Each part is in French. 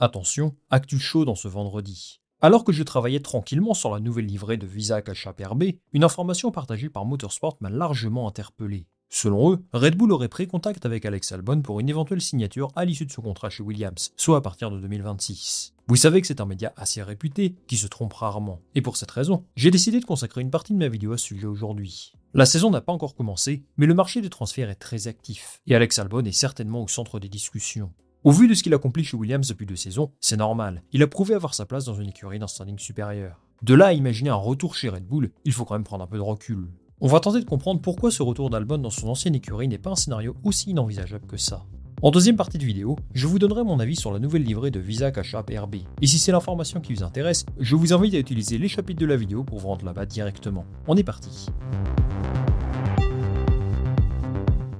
Attention, actu chaud dans ce vendredi. Alors que je travaillais tranquillement sur la nouvelle livrée de Visa Cash RB, une information partagée par Motorsport m'a largement interpellé. Selon eux, Red Bull aurait pris contact avec Alex Albon pour une éventuelle signature à l'issue de son contrat chez Williams, soit à partir de 2026. Vous savez que c'est un média assez réputé, qui se trompe rarement. Et pour cette raison, j'ai décidé de consacrer une partie de ma vidéo à ce sujet aujourd'hui. La saison n'a pas encore commencé, mais le marché des transferts est très actif, et Alex Albon est certainement au centre des discussions. Au vu de ce qu'il accomplit chez Williams depuis deux saisons, c'est normal. Il a prouvé avoir sa place dans une écurie d'un standing supérieur. De là à imaginer un retour chez Red Bull, il faut quand même prendre un peu de recul. On va tenter de comprendre pourquoi ce retour d'Albon dans son ancienne écurie n'est pas un scénario aussi inenvisageable que ça. En deuxième partie de vidéo, je vous donnerai mon avis sur la nouvelle livrée de Visa Cash App RB. Et si c'est l'information qui vous intéresse, je vous invite à utiliser les chapitres de la vidéo pour vous rendre là-bas directement. On est parti.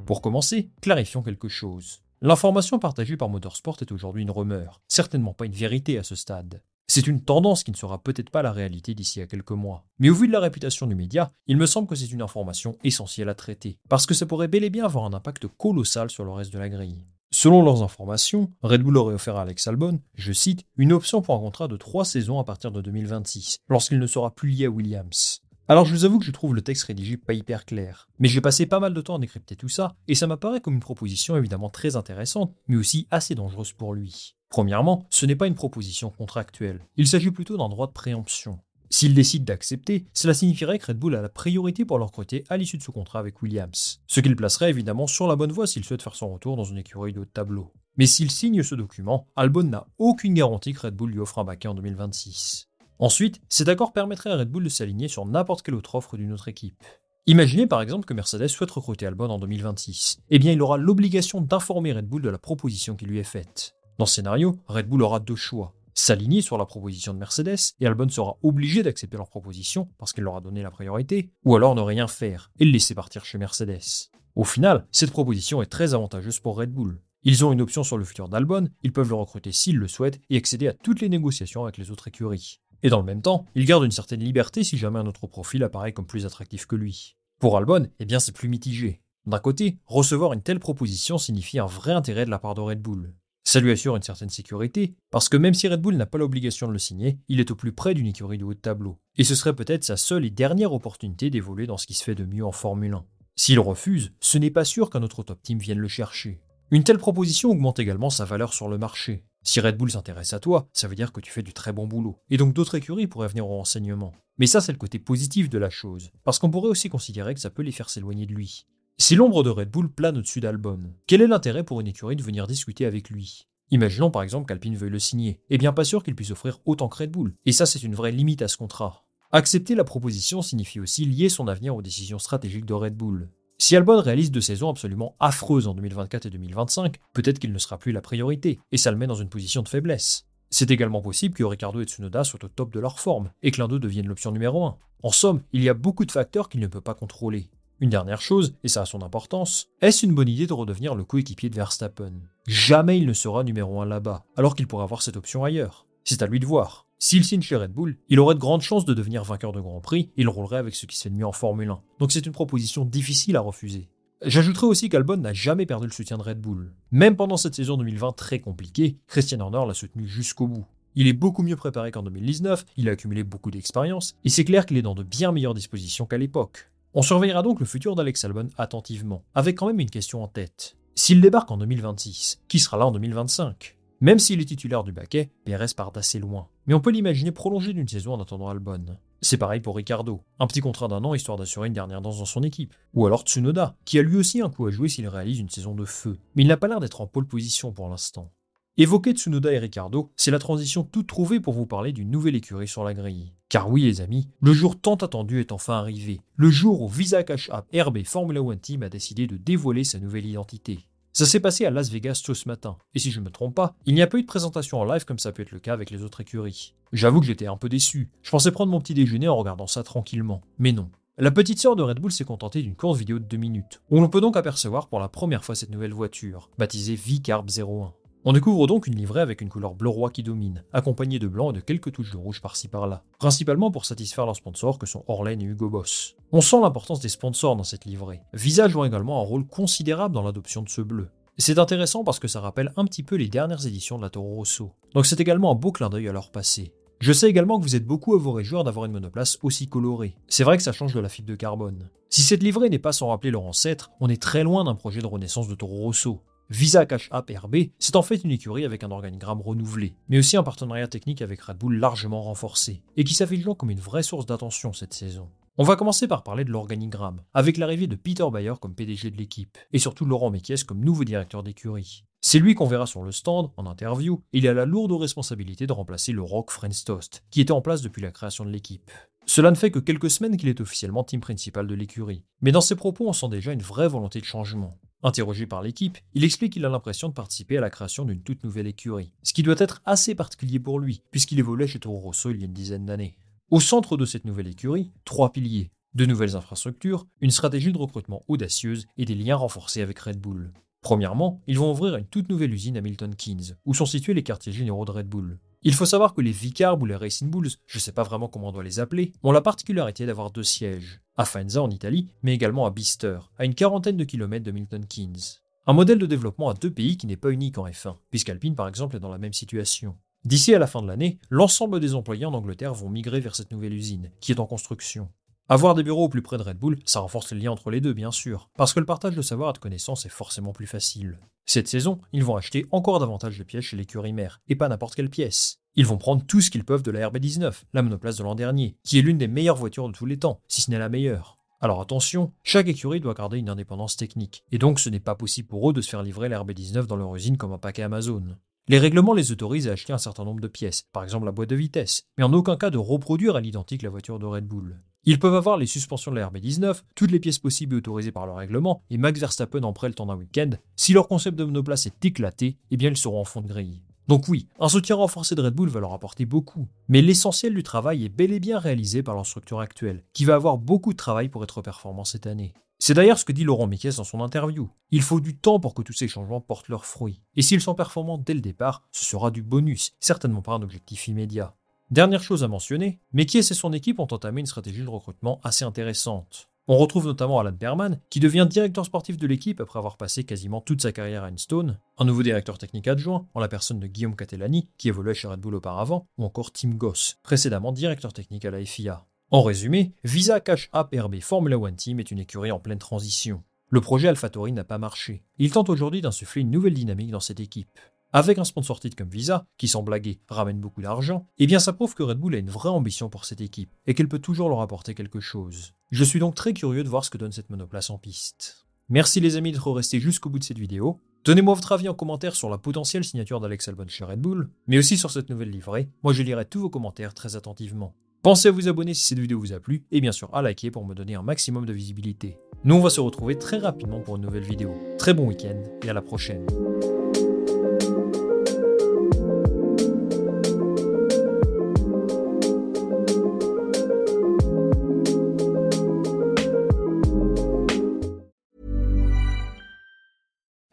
Pour commencer, clarifions quelque chose. L'information partagée par Motorsport est aujourd'hui une rumeur, certainement pas une vérité à ce stade. C'est une tendance qui ne sera peut-être pas la réalité d'ici à quelques mois. Mais au vu de la réputation du média, il me semble que c'est une information essentielle à traiter, parce que ça pourrait bel et bien avoir un impact colossal sur le reste de la grille. Selon leurs informations, Red Bull aurait offert à Alex Albon, je cite, une option pour un contrat de 3 saisons à partir de 2026, lorsqu'il ne sera plus lié à Williams. Alors je vous avoue que je trouve le texte rédigé pas hyper clair, mais j'ai passé pas mal de temps à décrypter tout ça, et ça m'apparaît comme une proposition évidemment très intéressante, mais aussi assez dangereuse pour lui. Premièrement, ce n'est pas une proposition contractuelle, il s'agit plutôt d'un droit de préemption. S'il décide d'accepter, cela signifierait que Red Bull a la priorité pour le recruter à l'issue de ce contrat avec Williams, ce qui le placerait évidemment sur la bonne voie s'il souhaite faire son retour dans une écurie de haut tableau. Mais s'il signe ce document, Albon n'a aucune garantie que Red Bull lui offre un baquet en 2026. Ensuite, cet accord permettrait à Red Bull de s'aligner sur n'importe quelle autre offre d'une autre équipe. Imaginez par exemple que Mercedes souhaite recruter Albon en 2026. Eh bien, il aura l'obligation d'informer Red Bull de la proposition qui lui est faite. Dans ce scénario, Red Bull aura deux choix. S'aligner sur la proposition de Mercedes, et Albon sera obligé d'accepter leur proposition parce qu'il leur a donné la priorité, ou alors ne rien faire et le laisser partir chez Mercedes. Au final, cette proposition est très avantageuse pour Red Bull. Ils ont une option sur le futur d'Albon, ils peuvent le recruter s'ils le souhaitent et accéder à toutes les négociations avec les autres écuries. Et dans le même temps, il garde une certaine liberté si jamais un autre profil apparaît comme plus attractif que lui. Pour Albon, eh bien c'est plus mitigé. D'un côté, recevoir une telle proposition signifie un vrai intérêt de la part de Red Bull. Ça lui assure une certaine sécurité, parce que même si Red Bull n'a pas l'obligation de le signer, il est au plus près d'une écurie de haut de tableau. Et ce serait peut-être sa seule et dernière opportunité d'évoluer dans ce qui se fait de mieux en Formule 1. S'il refuse, ce n'est pas sûr qu'un autre top team vienne le chercher. Une telle proposition augmente également sa valeur sur le marché. Si Red Bull s'intéresse à toi, ça veut dire que tu fais du très bon boulot. Et donc d'autres écuries pourraient venir au renseignement. Mais ça, c'est le côté positif de la chose. Parce qu'on pourrait aussi considérer que ça peut les faire s'éloigner de lui. Si l'ombre de Red Bull plane au-dessus d'Albon, quel est l'intérêt pour une écurie de venir discuter avec lui? Imaginons par exemple qu'Alpine veuille le signer. Eh bien pas sûr qu'il puisse offrir autant que Red Bull. Et ça, c'est une vraie limite à ce contrat. Accepter la proposition signifie aussi lier son avenir aux décisions stratégiques de Red Bull. Si Albon réalise deux saisons absolument affreuses en 2024 et 2025, peut-être qu'il ne sera plus la priorité, et ça le met dans une position de faiblesse. C'est également possible que Ricardo et Tsunoda soient au top de leur forme, et que l'un d'eux devienne l'option numéro 1. En somme, il y a beaucoup de facteurs qu'il ne peut pas contrôler. Une dernière chose, et ça a son importance, est-ce une bonne idée de redevenir le coéquipier de Verstappen? Jamais il ne sera numéro 1 là-bas, alors qu'il pourrait avoir cette option ailleurs. C'est à lui de voir. S'il signe chez Red Bull, il aurait de grandes chances de devenir vainqueur de Grand Prix et il roulerait avec ce qui se fait en Formule 1. Donc c'est une proposition difficile à refuser. J'ajouterai aussi qu'Albon n'a jamais perdu le soutien de Red Bull. Même pendant cette saison 2020 très compliquée, Christian Horner l'a soutenu jusqu'au bout. Il est beaucoup mieux préparé qu'en 2019, il a accumulé beaucoup d'expérience, et c'est clair qu'il est dans de bien meilleures dispositions qu'à l'époque. On surveillera donc le futur d'Alex Albon attentivement, avec quand même une question en tête. S'il débarque en 2026, qui sera là en 2025 Même s'il est titulaire du baquet, PRS part d'assez loin. Mais on peut l'imaginer prolonger d'une saison en attendant Albon. C'est pareil pour Ricardo, un petit contrat d'un an histoire d'assurer une dernière danse dans son équipe. Ou alors Tsunoda, qui a lui aussi un coup à jouer s'il réalise une saison de feu. Mais il n'a pas l'air d'être en pole position pour l'instant. Évoquer Tsunoda et Ricardo, c'est la transition toute trouvée pour vous parler d'une nouvelle écurie sur la grille. Car oui les amis, le jour tant attendu est enfin arrivé. Le jour où Visa Cash App RB Formula One Team a décidé de dévoiler sa nouvelle identité. Ça s'est passé à Las Vegas tôt ce matin, et si je ne me trompe pas, il n'y a pas eu de présentation en live comme ça peut être le cas avec les autres écuries. J'avoue que j'étais un peu déçu, je pensais prendre mon petit déjeuner en regardant ça tranquillement, mais non. La petite sœur de Red Bull s'est contentée d'une courte vidéo de 2 minutes, où l'on peut donc apercevoir pour la première fois cette nouvelle voiture, baptisée V-Carb 01. On découvre donc une livrée avec une couleur bleu roi qui domine, accompagnée de blanc et de quelques touches de rouge par-ci par-là, principalement pour satisfaire leurs sponsors que sont Orlen et Hugo Boss. On sent l'importance des sponsors dans cette livrée. Visa joue également un rôle considérable dans l'adoption de ce bleu. C'est intéressant parce que ça rappelle un petit peu les dernières éditions de la Toro Rosso, donc c'est également un beau clin d'œil à leur passé. Je sais également que vous êtes beaucoup à vous d'avoir une monoplace aussi colorée. C'est vrai que ça change de la fibre de carbone. Si cette livrée n'est pas sans rappeler leur ancêtre, on est très loin d'un projet de renaissance de Toro Rosso. Visa Cash App RB, c'est en fait une écurie avec un organigramme renouvelé, mais aussi un partenariat technique avec Red Bull largement renforcé, et qui s'affiche donc comme une vraie source d'attention cette saison. On va commencer par parler de l'organigramme, avec l'arrivée de Peter Bayer comme PDG de l'équipe, et surtout Laurent Mekies comme nouveau directeur d'écurie. C'est lui qu'on verra sur le stand, en interview, et il a la lourde responsabilité de remplacer le Rock Friends Toast, qui était en place depuis la création de l'équipe. Cela ne fait que quelques semaines qu'il est officiellement team principal de l'écurie, mais dans ses propos on sent déjà une vraie volonté de changement. Interrogé par l'équipe, il explique qu'il a l'impression de participer à la création d'une toute nouvelle écurie, ce qui doit être assez particulier pour lui, puisqu'il évoluait chez Toro Rosso il y a une dizaine d'années. Au centre de cette nouvelle écurie, trois piliers, de nouvelles infrastructures, une stratégie de recrutement audacieuse et des liens renforcés avec Red Bull. Premièrement, ils vont ouvrir une toute nouvelle usine à Milton Keynes, où sont situés les quartiers généraux de Red Bull. Il faut savoir que les Vicarb ou les Racing Bulls, je ne sais pas vraiment comment on doit les appeler, ont la particularité d'avoir deux sièges, à Faenza en Italie, mais également à Bister, à une quarantaine de kilomètres de Milton Keynes. Un modèle de développement à deux pays qui n'est pas unique en F1, puisqu'Alpine par exemple est dans la même situation. D'ici à la fin de l'année, l'ensemble des employés en Angleterre vont migrer vers cette nouvelle usine, qui est en construction. Avoir des bureaux au plus près de Red Bull, ça renforce les liens entre les deux bien sûr, parce que le partage de savoir et de connaissances est forcément plus facile. Cette saison, ils vont acheter encore davantage de pièces chez l'écurie mère, et pas n'importe quelle pièce. Ils vont prendre tout ce qu'ils peuvent de la RB19, la monoplace de l'an dernier, qui est l'une des meilleures voitures de tous les temps, si ce n'est la meilleure. Alors attention, chaque écurie doit garder une indépendance technique, et donc ce n'est pas possible pour eux de se faire livrer la RB19 dans leur usine comme un paquet Amazon. Les règlements les autorisent à acheter un certain nombre de pièces, par exemple la boîte de vitesse, mais en aucun cas de reproduire à l'identique la voiture de Red Bull. Ils peuvent avoir les suspensions de la RB19, toutes les pièces possibles et autorisées par le règlement, et Max Verstappen en prêt le temps d'un week-end. Si leur concept de monoplace est éclaté, eh bien ils seront en fond de grille. Donc oui, un soutien renforcé de Red Bull va leur apporter beaucoup, mais l'essentiel du travail est bel et bien réalisé par leur structure actuelle, qui va avoir beaucoup de travail pour être performant cette année. C'est d'ailleurs ce que dit Laurent Miquès dans son interview. Il faut du temps pour que tous ces changements portent leurs fruits. Et s'ils sont performants dès le départ, ce sera du bonus, certainement pas un objectif immédiat. Dernière chose à mentionner, Mekies et son équipe ont entamé une stratégie de recrutement assez intéressante. On retrouve notamment Alan Berman, qui devient directeur sportif de l'équipe après avoir passé quasiment toute sa carrière à Enstone, un nouveau directeur technique adjoint, en la personne de Guillaume Catellani, qui évoluait chez Red Bull auparavant, ou encore Tim Goss, précédemment directeur technique à la FIA. En résumé, Visa Cash App RB Formula One Team est une écurie en pleine transition. Le projet AlphaTauri n'a pas marché. Il tente aujourd'hui d'insuffler une nouvelle dynamique dans cette équipe. Avec un sponsor titre comme Visa, qui sans blaguer ramène beaucoup d'argent, eh bien ça prouve que Red Bull a une vraie ambition pour cette équipe et qu'elle peut toujours leur apporter quelque chose. Je suis donc très curieux de voir ce que donne cette monoplace en piste. Merci les amis d'être restés jusqu'au bout de cette vidéo. Donnez-moi votre avis en commentaire sur la potentielle signature d'Alex Albon chez Red Bull, mais aussi sur cette nouvelle livrée. Moi je lirai tous vos commentaires très attentivement. Pensez à vous abonner si cette vidéo vous a plu et bien sûr à liker pour me donner un maximum de visibilité. Nous on va se retrouver très rapidement pour une nouvelle vidéo. Très bon week-end et à la prochaine.